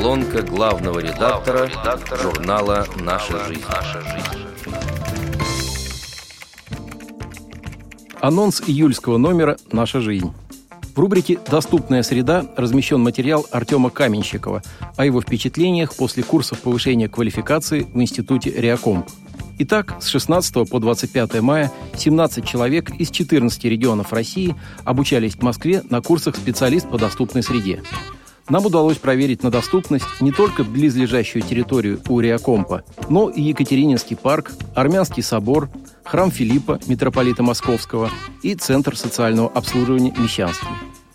Колонка главного редактора, редактора журнала «Наша жизнь». «Наша жизнь». Анонс июльского номера «Наша жизнь». В рубрике «Доступная среда» размещен материал Артема Каменщикова о его впечатлениях после курсов повышения квалификации в Институте Реакомп. Итак, с 16 по 25 мая 17 человек из 14 регионов России обучались в Москве на курсах «Специалист по доступной среде». Нам удалось проверить на доступность не только близлежащую территорию у Реакомпа, но и Екатерининский парк, Армянский собор, храм Филиппа, митрополита Московского и Центр социального обслуживания Мещанский.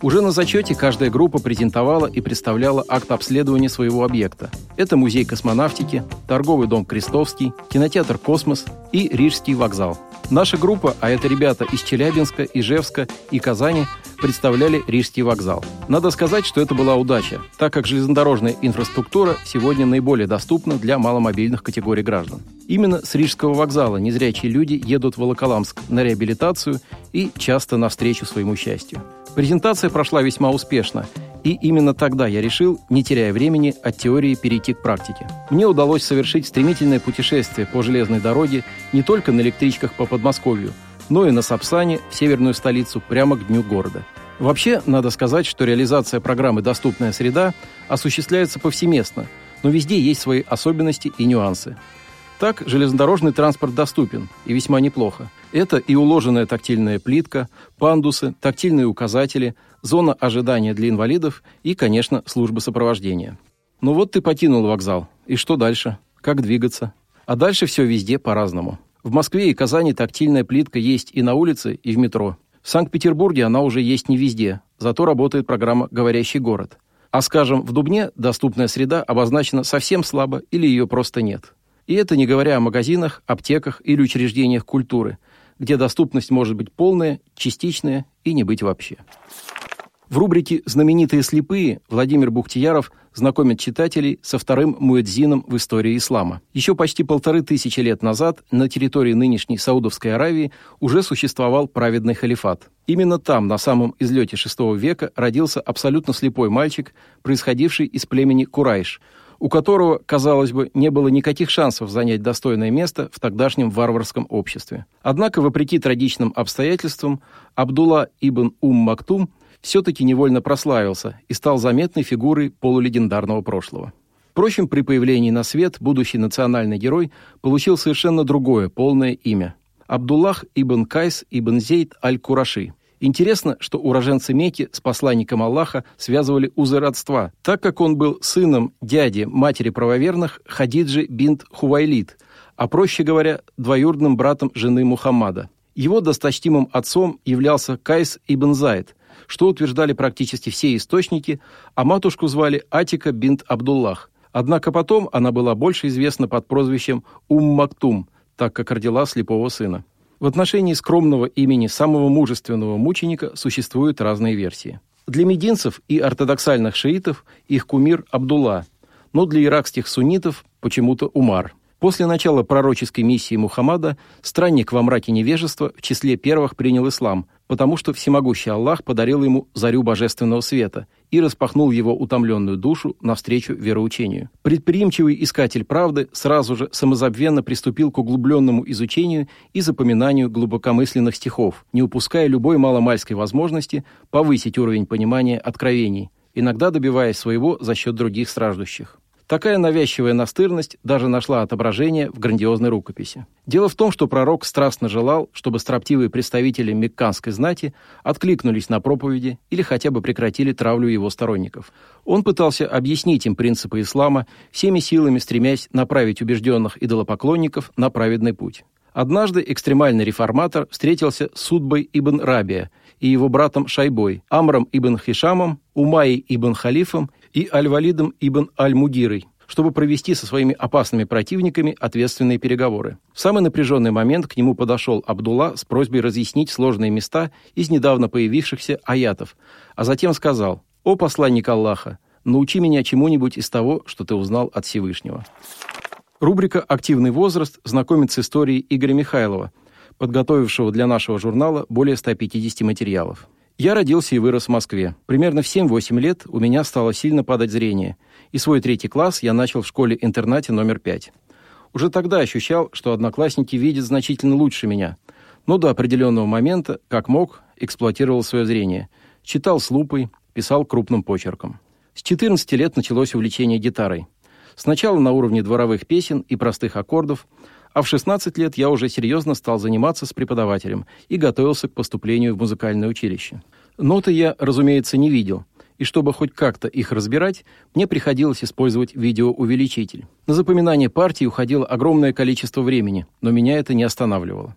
Уже на зачете каждая группа презентовала и представляла акт обследования своего объекта. Это музей космонавтики, торговый дом Крестовский, кинотеатр «Космос» и Рижский вокзал. Наша группа, а это ребята из Челябинска, Ижевска и Казани, представляли Рижский вокзал. Надо сказать, что это была удача, так как железнодорожная инфраструктура сегодня наиболее доступна для маломобильных категорий граждан. Именно с Рижского вокзала незрячие люди едут в Волоколамск на реабилитацию и часто навстречу своему счастью. Презентация прошла весьма успешно, и именно тогда я решил, не теряя времени, от теории перейти к практике. Мне удалось совершить стремительное путешествие по железной дороге не только на электричках по Подмосковью, но и на Сапсане в северную столицу прямо к дню города. Вообще, надо сказать, что реализация программы «Доступная среда» осуществляется повсеместно, но везде есть свои особенности и нюансы. Так, железнодорожный транспорт доступен, и весьма неплохо. Это и уложенная тактильная плитка, пандусы, тактильные указатели, зона ожидания для инвалидов и, конечно, служба сопровождения. Ну вот ты покинул вокзал. И что дальше? Как двигаться? А дальше все везде по-разному. В Москве и Казани тактильная плитка есть и на улице, и в метро. В Санкт-Петербурге она уже есть не везде, зато работает программа «Говорящий город». А, скажем, в Дубне доступная среда обозначена совсем слабо или ее просто нет. И это не говоря о магазинах, аптеках или учреждениях культуры, где доступность может быть полная, частичная и не быть вообще. В рубрике «Знаменитые слепые» Владимир Бухтияров знакомит читателей со вторым муэдзином в истории ислама. Еще почти полторы тысячи лет назад на территории нынешней Саудовской Аравии уже существовал праведный халифат. Именно там, на самом излете VI века, родился абсолютно слепой мальчик, происходивший из племени Курайш – у которого, казалось бы, не было никаких шансов занять достойное место в тогдашнем варварском обществе. Однако, вопреки трагичным обстоятельствам, Абдулла ибн Ум-Мактум все-таки невольно прославился и стал заметной фигурой полулегендарного прошлого. Впрочем, при появлении на свет будущий национальный герой получил совершенно другое полное имя – Абдуллах ибн Кайс ибн Зейд аль-Кураши – Интересно, что уроженцы Мекки с посланником Аллаха связывали узы родства, так как он был сыном дяди матери правоверных Хадиджи бинт Хувайлид, а проще говоря, двоюродным братом жены Мухаммада. Его досточтимым отцом являлся Кайс ибн Зайд, что утверждали практически все источники, а матушку звали Атика бинт Абдуллах. Однако потом она была больше известна под прозвищем Ум-Мактум, так как родила слепого сына. В отношении скромного имени самого мужественного мученика существуют разные версии. Для мединцев и ортодоксальных шиитов их кумир Абдулла, но для иракских суннитов почему-то Умар – После начала пророческой миссии Мухаммада странник во мраке невежества в числе первых принял ислам, потому что всемогущий Аллах подарил ему зарю божественного света и распахнул его утомленную душу навстречу вероучению. Предприимчивый искатель правды сразу же самозабвенно приступил к углубленному изучению и запоминанию глубокомысленных стихов, не упуская любой маломальской возможности повысить уровень понимания откровений, иногда добиваясь своего за счет других страждущих. Такая навязчивая настырность даже нашла отображение в грандиозной рукописи. Дело в том, что пророк страстно желал, чтобы строптивые представители мекканской знати откликнулись на проповеди или хотя бы прекратили травлю его сторонников. Он пытался объяснить им принципы ислама, всеми силами стремясь направить убежденных идолопоклонников на праведный путь. Однажды экстремальный реформатор встретился с Судбой ибн Рабия и его братом Шайбой, Амром ибн Хишамом, Умаей ибн Халифом и Аль-Валидом ибн Аль-Мугирой, чтобы провести со своими опасными противниками ответственные переговоры. В самый напряженный момент к нему подошел Абдулла с просьбой разъяснить сложные места из недавно появившихся аятов, а затем сказал «О посланник Аллаха, научи меня чему-нибудь из того, что ты узнал от Всевышнего». Рубрика «Активный возраст» знакомит с историей Игоря Михайлова, подготовившего для нашего журнала более 150 материалов. Я родился и вырос в Москве. Примерно в 7-8 лет у меня стало сильно падать зрение, и свой третий класс я начал в школе-интернате номер 5. Уже тогда ощущал, что одноклассники видят значительно лучше меня, но до определенного момента, как мог, эксплуатировал свое зрение. Читал с лупой, писал крупным почерком. С 14 лет началось увлечение гитарой. Сначала на уровне дворовых песен и простых аккордов, а в 16 лет я уже серьезно стал заниматься с преподавателем и готовился к поступлению в музыкальное училище. Ноты я, разумеется, не видел, и чтобы хоть как-то их разбирать, мне приходилось использовать видеоувеличитель. На запоминание партии уходило огромное количество времени, но меня это не останавливало.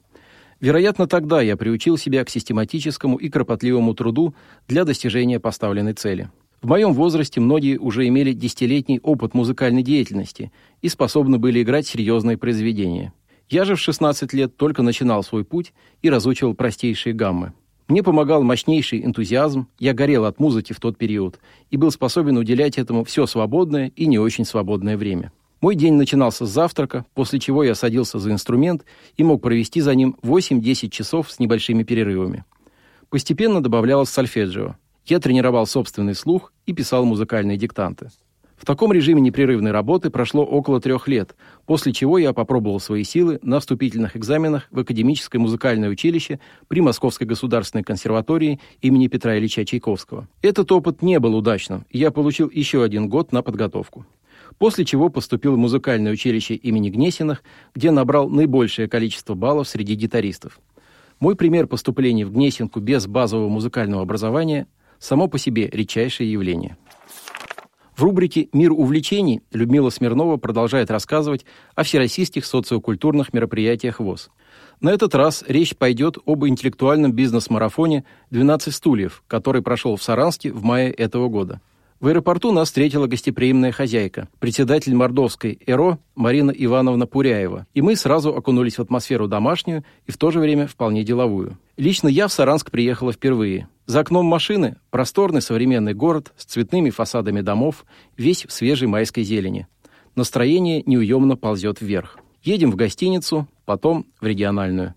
Вероятно, тогда я приучил себя к систематическому и кропотливому труду для достижения поставленной цели. В моем возрасте многие уже имели десятилетний опыт музыкальной деятельности и способны были играть серьезные произведения. Я же в 16 лет только начинал свой путь и разучивал простейшие гаммы. Мне помогал мощнейший энтузиазм, я горел от музыки в тот период и был способен уделять этому все свободное и не очень свободное время. Мой день начинался с завтрака, после чего я садился за инструмент и мог провести за ним 8-10 часов с небольшими перерывами. Постепенно добавлялось сольфеджио. Я тренировал собственный слух и писал музыкальные диктанты. В таком режиме непрерывной работы прошло около трех лет, после чего я попробовал свои силы на вступительных экзаменах в Академическое музыкальное училище при Московской государственной консерватории имени Петра Ильича Чайковского. Этот опыт не был удачным, и я получил еще один год на подготовку. После чего поступил в музыкальное училище имени Гнесиных, где набрал наибольшее количество баллов среди гитаристов. Мой пример поступления в Гнесинку без базового музыкального образования само по себе редчайшее явление. В рубрике «Мир увлечений» Людмила Смирнова продолжает рассказывать о всероссийских социокультурных мероприятиях ВОЗ. На этот раз речь пойдет об интеллектуальном бизнес-марафоне «12 стульев», который прошел в Саранске в мае этого года. В аэропорту нас встретила гостеприимная хозяйка, председатель мордовской ЭРО Марина Ивановна Пуряева, и мы сразу окунулись в атмосферу домашнюю и в то же время вполне деловую. Лично я в Саранск приехала впервые. За окном машины просторный современный город с цветными фасадами домов, весь в свежей майской зелени. Настроение неуемно ползет вверх. Едем в гостиницу, потом в региональную.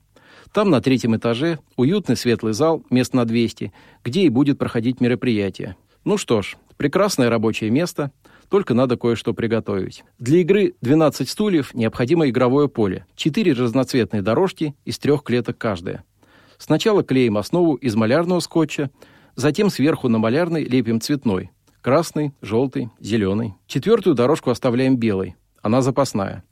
Там на третьем этаже уютный светлый зал, мест на 200, где и будет проходить мероприятие. Ну что ж, прекрасное рабочее место, только надо кое-что приготовить. Для игры 12 стульев необходимо игровое поле, 4 разноцветные дорожки из трех клеток каждая. Сначала клеим основу из малярного скотча, затем сверху на малярный лепим цветной – красный, желтый, зеленый. Четвертую дорожку оставляем белой, она запасная.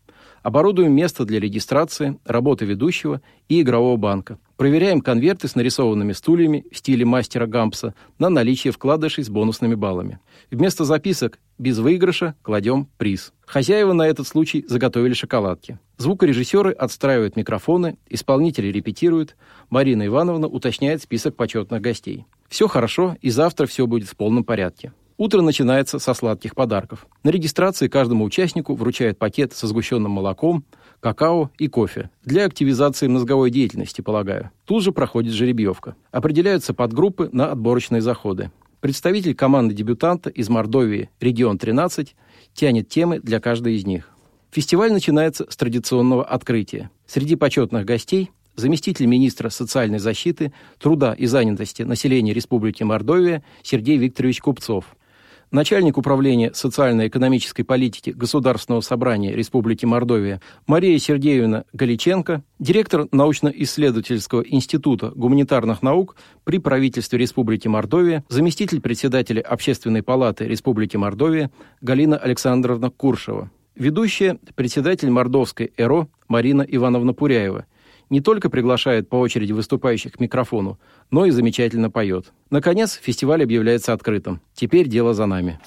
Оборудуем место для регистрации, работы ведущего и игрового банка. Проверяем конверты с нарисованными стульями в стиле мастера Гампса на наличие вкладышей с бонусными баллами. Вместо записок «без выигрыша» кладем приз. Хозяева на этот случай заготовили шоколадки. Звукорежиссеры отстраивают микрофоны, исполнители репетируют, Марина Ивановна уточняет список почетных гостей. Все хорошо, и завтра все будет в полном порядке. Утро начинается со сладких подарков. На регистрации каждому участнику вручают пакет со сгущенным молоком, какао и кофе. Для активизации мозговой деятельности, полагаю. Тут же проходит жеребьевка. Определяются подгруппы на отборочные заходы. Представитель команды дебютанта из Мордовии, регион 13, тянет темы для каждой из них. Фестиваль начинается с традиционного открытия. Среди почетных гостей заместитель министра социальной защиты, труда и занятости населения Республики Мордовия Сергей Викторович Купцов, начальник управления социально-экономической политики Государственного собрания Республики Мордовия Мария Сергеевна Галиченко, директор научно-исследовательского института гуманитарных наук при правительстве Республики Мордовия, заместитель председателя Общественной палаты Республики Мордовия Галина Александровна Куршева, ведущая председатель Мордовской ЭРО Марина Ивановна Пуряева – не только приглашает по очереди выступающих к микрофону, но и замечательно поет. Наконец, фестиваль объявляется открытым. Теперь дело за нами.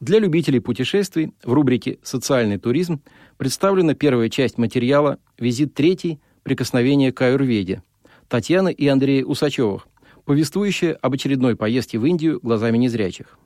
Для любителей путешествий в рубрике «Социальный туризм» представлена первая часть материала «Визит третий. Прикосновение к аюрведе» Татьяны и Андрея Усачевых, повествующая об очередной поездке в Индию глазами незрячих.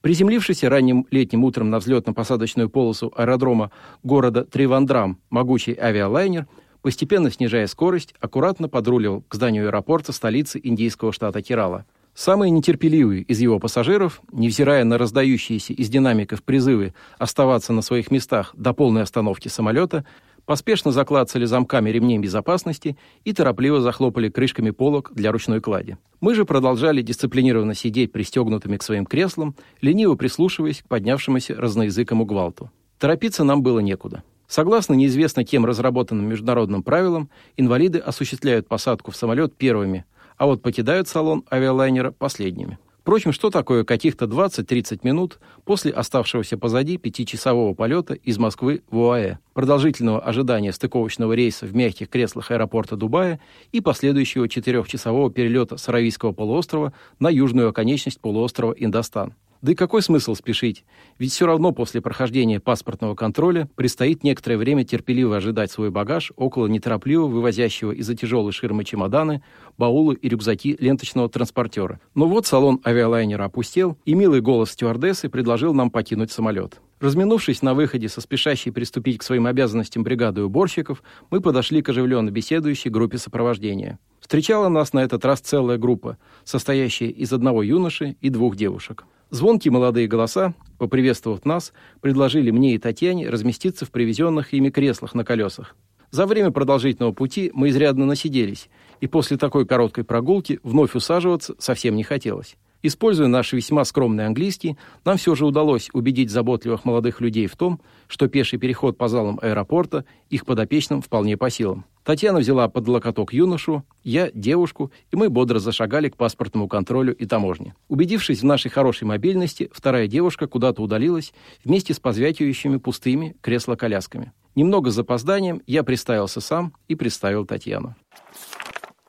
Приземлившийся ранним летним утром на взлетно-посадочную полосу аэродрома города Тривандрам могучий авиалайнер постепенно снижая скорость, аккуратно подруливал к зданию аэропорта столицы индийского штата Керала. Самые нетерпеливые из его пассажиров, невзирая на раздающиеся из динамиков призывы оставаться на своих местах до полной остановки самолета, поспешно заклацали замками ремней безопасности и торопливо захлопали крышками полок для ручной клади. Мы же продолжали дисциплинированно сидеть пристегнутыми к своим креслам, лениво прислушиваясь к поднявшемуся разноязыкому гвалту. Торопиться нам было некуда. Согласно неизвестно кем разработанным международным правилам, инвалиды осуществляют посадку в самолет первыми, а вот покидают салон авиалайнера последними. Впрочем, что такое каких-то 20-30 минут после оставшегося позади пятичасового полета из Москвы в УАЭ, продолжительного ожидания стыковочного рейса в мягких креслах аэропорта Дубая и последующего четырехчасового перелета с Аравийского полуострова на южную оконечность полуострова Индостан. Да и какой смысл спешить? Ведь все равно после прохождения паспортного контроля предстоит некоторое время терпеливо ожидать свой багаж около неторопливо вывозящего из-за тяжелой ширмы чемоданы, баулы и рюкзаки ленточного транспортера. Но вот салон авиалайнера опустел, и милый голос стюардессы предложил нам покинуть самолет. Разминувшись на выходе со спешащей приступить к своим обязанностям бригады уборщиков, мы подошли к оживленно беседующей группе сопровождения. Встречала нас на этот раз целая группа, состоящая из одного юноши и двух девушек. Звонкие молодые голоса, поприветствовав нас, предложили мне и Татьяне разместиться в привезенных ими креслах на колесах. За время продолжительного пути мы изрядно насиделись, и после такой короткой прогулки вновь усаживаться совсем не хотелось. Используя наш весьма скромный английский, нам все же удалось убедить заботливых молодых людей в том, что пеший переход по залам аэропорта их подопечным вполне по силам. Татьяна взяла под локоток юношу, я – девушку, и мы бодро зашагали к паспортному контролю и таможне. Убедившись в нашей хорошей мобильности, вторая девушка куда-то удалилась вместе с позвякивающими пустыми кресло-колясками. Немного с запозданием я представился сам и представил Татьяну.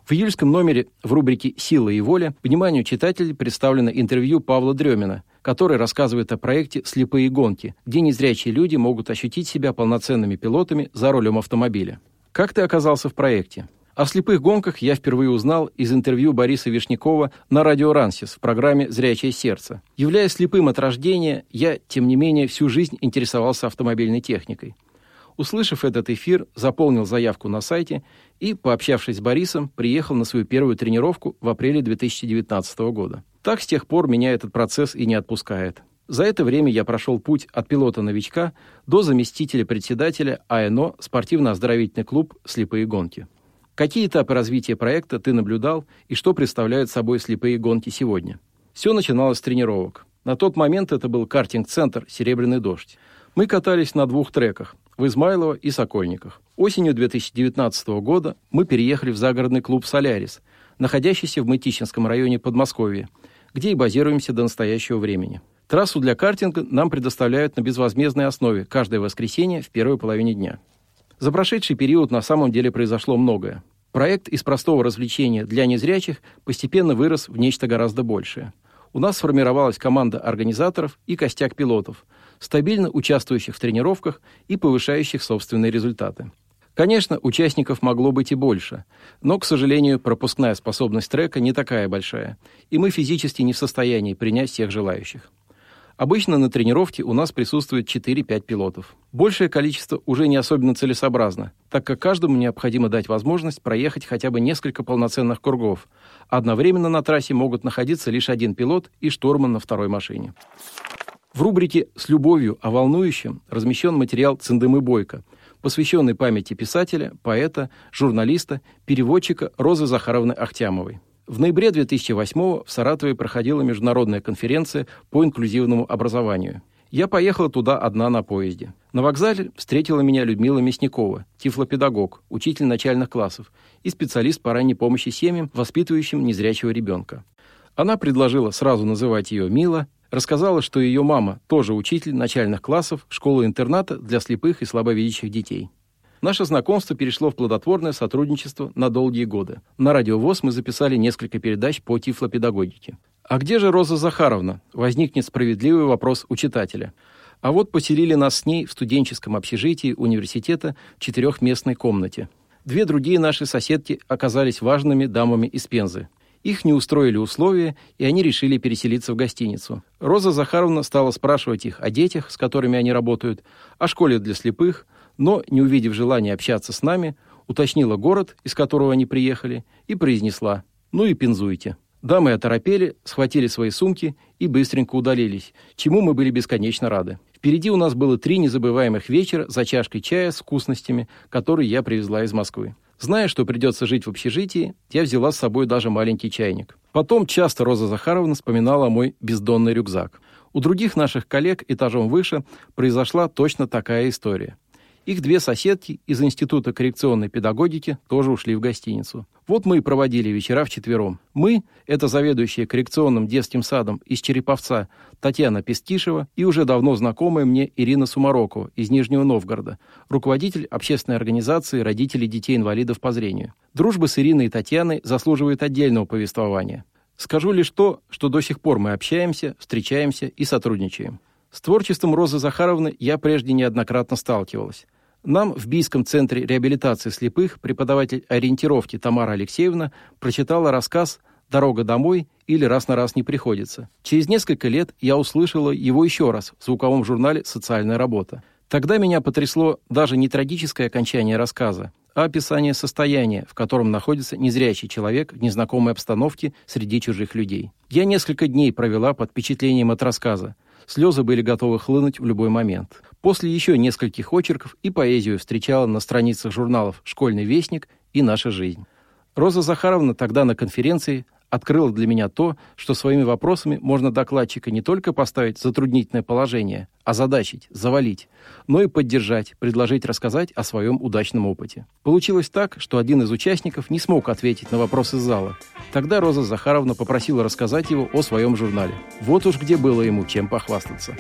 В июльском номере в рубрике «Сила и воля» вниманию читателей представлено интервью Павла Дремина, который рассказывает о проекте «Слепые гонки», где незрячие люди могут ощутить себя полноценными пилотами за рулем автомобиля. Как ты оказался в проекте? О слепых гонках я впервые узнал из интервью Бориса Вишнякова на радио «Рансис» в программе «Зрячее сердце». Являясь слепым от рождения, я, тем не менее, всю жизнь интересовался автомобильной техникой. Услышав этот эфир, заполнил заявку на сайте и, пообщавшись с Борисом, приехал на свою первую тренировку в апреле 2019 года. Так с тех пор меня этот процесс и не отпускает. За это время я прошел путь от пилота-новичка до заместителя председателя АНО «Спортивно-оздоровительный клуб «Слепые гонки». Какие этапы развития проекта ты наблюдал и что представляют собой слепые гонки сегодня? Все начиналось с тренировок. На тот момент это был картинг-центр «Серебряный дождь». Мы катались на двух треках в Измайлово и Сокольниках. Осенью 2019 года мы переехали в загородный клуб «Солярис», находящийся в Мытищинском районе Подмосковья, где и базируемся до настоящего времени. Трассу для картинга нам предоставляют на безвозмездной основе каждое воскресенье в первой половине дня. За прошедший период на самом деле произошло многое. Проект из простого развлечения для незрячих постепенно вырос в нечто гораздо большее. У нас сформировалась команда организаторов и костяк пилотов – стабильно участвующих в тренировках и повышающих собственные результаты. Конечно, участников могло быть и больше, но, к сожалению, пропускная способность трека не такая большая, и мы физически не в состоянии принять всех желающих. Обычно на тренировке у нас присутствует 4-5 пилотов. Большее количество уже не особенно целесообразно, так как каждому необходимо дать возможность проехать хотя бы несколько полноценных кругов. Одновременно на трассе могут находиться лишь один пилот и штурман на второй машине. В рубрике «С любовью о волнующем» размещен материал Циндемы Бойко, посвященный памяти писателя, поэта, журналиста, переводчика Розы Захаровны Ахтямовой. В ноябре 2008 в Саратове проходила международная конференция по инклюзивному образованию. Я поехала туда одна на поезде. На вокзале встретила меня Людмила Мясникова, тифлопедагог, учитель начальных классов и специалист по ранней помощи семьям, воспитывающим незрячего ребенка. Она предложила сразу называть ее Мила, рассказала, что ее мама тоже учитель начальных классов школы-интерната для слепых и слабовидящих детей. Наше знакомство перешло в плодотворное сотрудничество на долгие годы. На радиовоз мы записали несколько передач по тифлопедагогике. А где же Роза Захаровна? Возникнет справедливый вопрос у читателя. А вот поселили нас с ней в студенческом общежитии университета в четырехместной комнате. Две другие наши соседки оказались важными дамами из Пензы. Их не устроили условия, и они решили переселиться в гостиницу. Роза Захаровна стала спрашивать их о детях, с которыми они работают, о школе для слепых, но, не увидев желания общаться с нами, уточнила город, из которого они приехали, и произнесла «Ну и пензуйте». Дамы оторопели, схватили свои сумки и быстренько удалились, чему мы были бесконечно рады. Впереди у нас было три незабываемых вечера за чашкой чая с вкусностями, которые я привезла из Москвы. Зная, что придется жить в общежитии, я взяла с собой даже маленький чайник. Потом часто Роза Захаровна вспоминала мой бездонный рюкзак. У других наших коллег этажом выше произошла точно такая история. Их две соседки из Института коррекционной педагогики тоже ушли в гостиницу. Вот мы и проводили вечера вчетвером. Мы – это заведующая коррекционным детским садом из Череповца Татьяна Пестишева и уже давно знакомая мне Ирина Сумарокова из Нижнего Новгорода, руководитель общественной организации родителей детей-инвалидов по зрению. Дружба с Ириной и Татьяной заслуживает отдельного повествования. Скажу лишь то, что до сих пор мы общаемся, встречаемся и сотрудничаем. С творчеством Розы Захаровны я прежде неоднократно сталкивалась. Нам в Бийском центре реабилитации слепых преподаватель ориентировки Тамара Алексеевна прочитала рассказ «Дорога домой» или «Раз на раз не приходится». Через несколько лет я услышала его еще раз в звуковом журнале «Социальная работа». Тогда меня потрясло даже не трагическое окончание рассказа, а описание состояния, в котором находится незрячий человек в незнакомой обстановке среди чужих людей. Я несколько дней провела под впечатлением от рассказа. Слезы были готовы хлынуть в любой момент. После еще нескольких очерков и поэзию встречала на страницах журналов «Школьный вестник» и «Наша жизнь». Роза Захаровна тогда на конференции открыла для меня то, что своими вопросами можно докладчика не только поставить затруднительное положение, озадачить, завалить, но и поддержать, предложить рассказать о своем удачном опыте. Получилось так, что один из участников не смог ответить на вопрос из зала. Тогда Роза Захаровна попросила рассказать его о своем журнале. Вот уж где было ему чем похвастаться.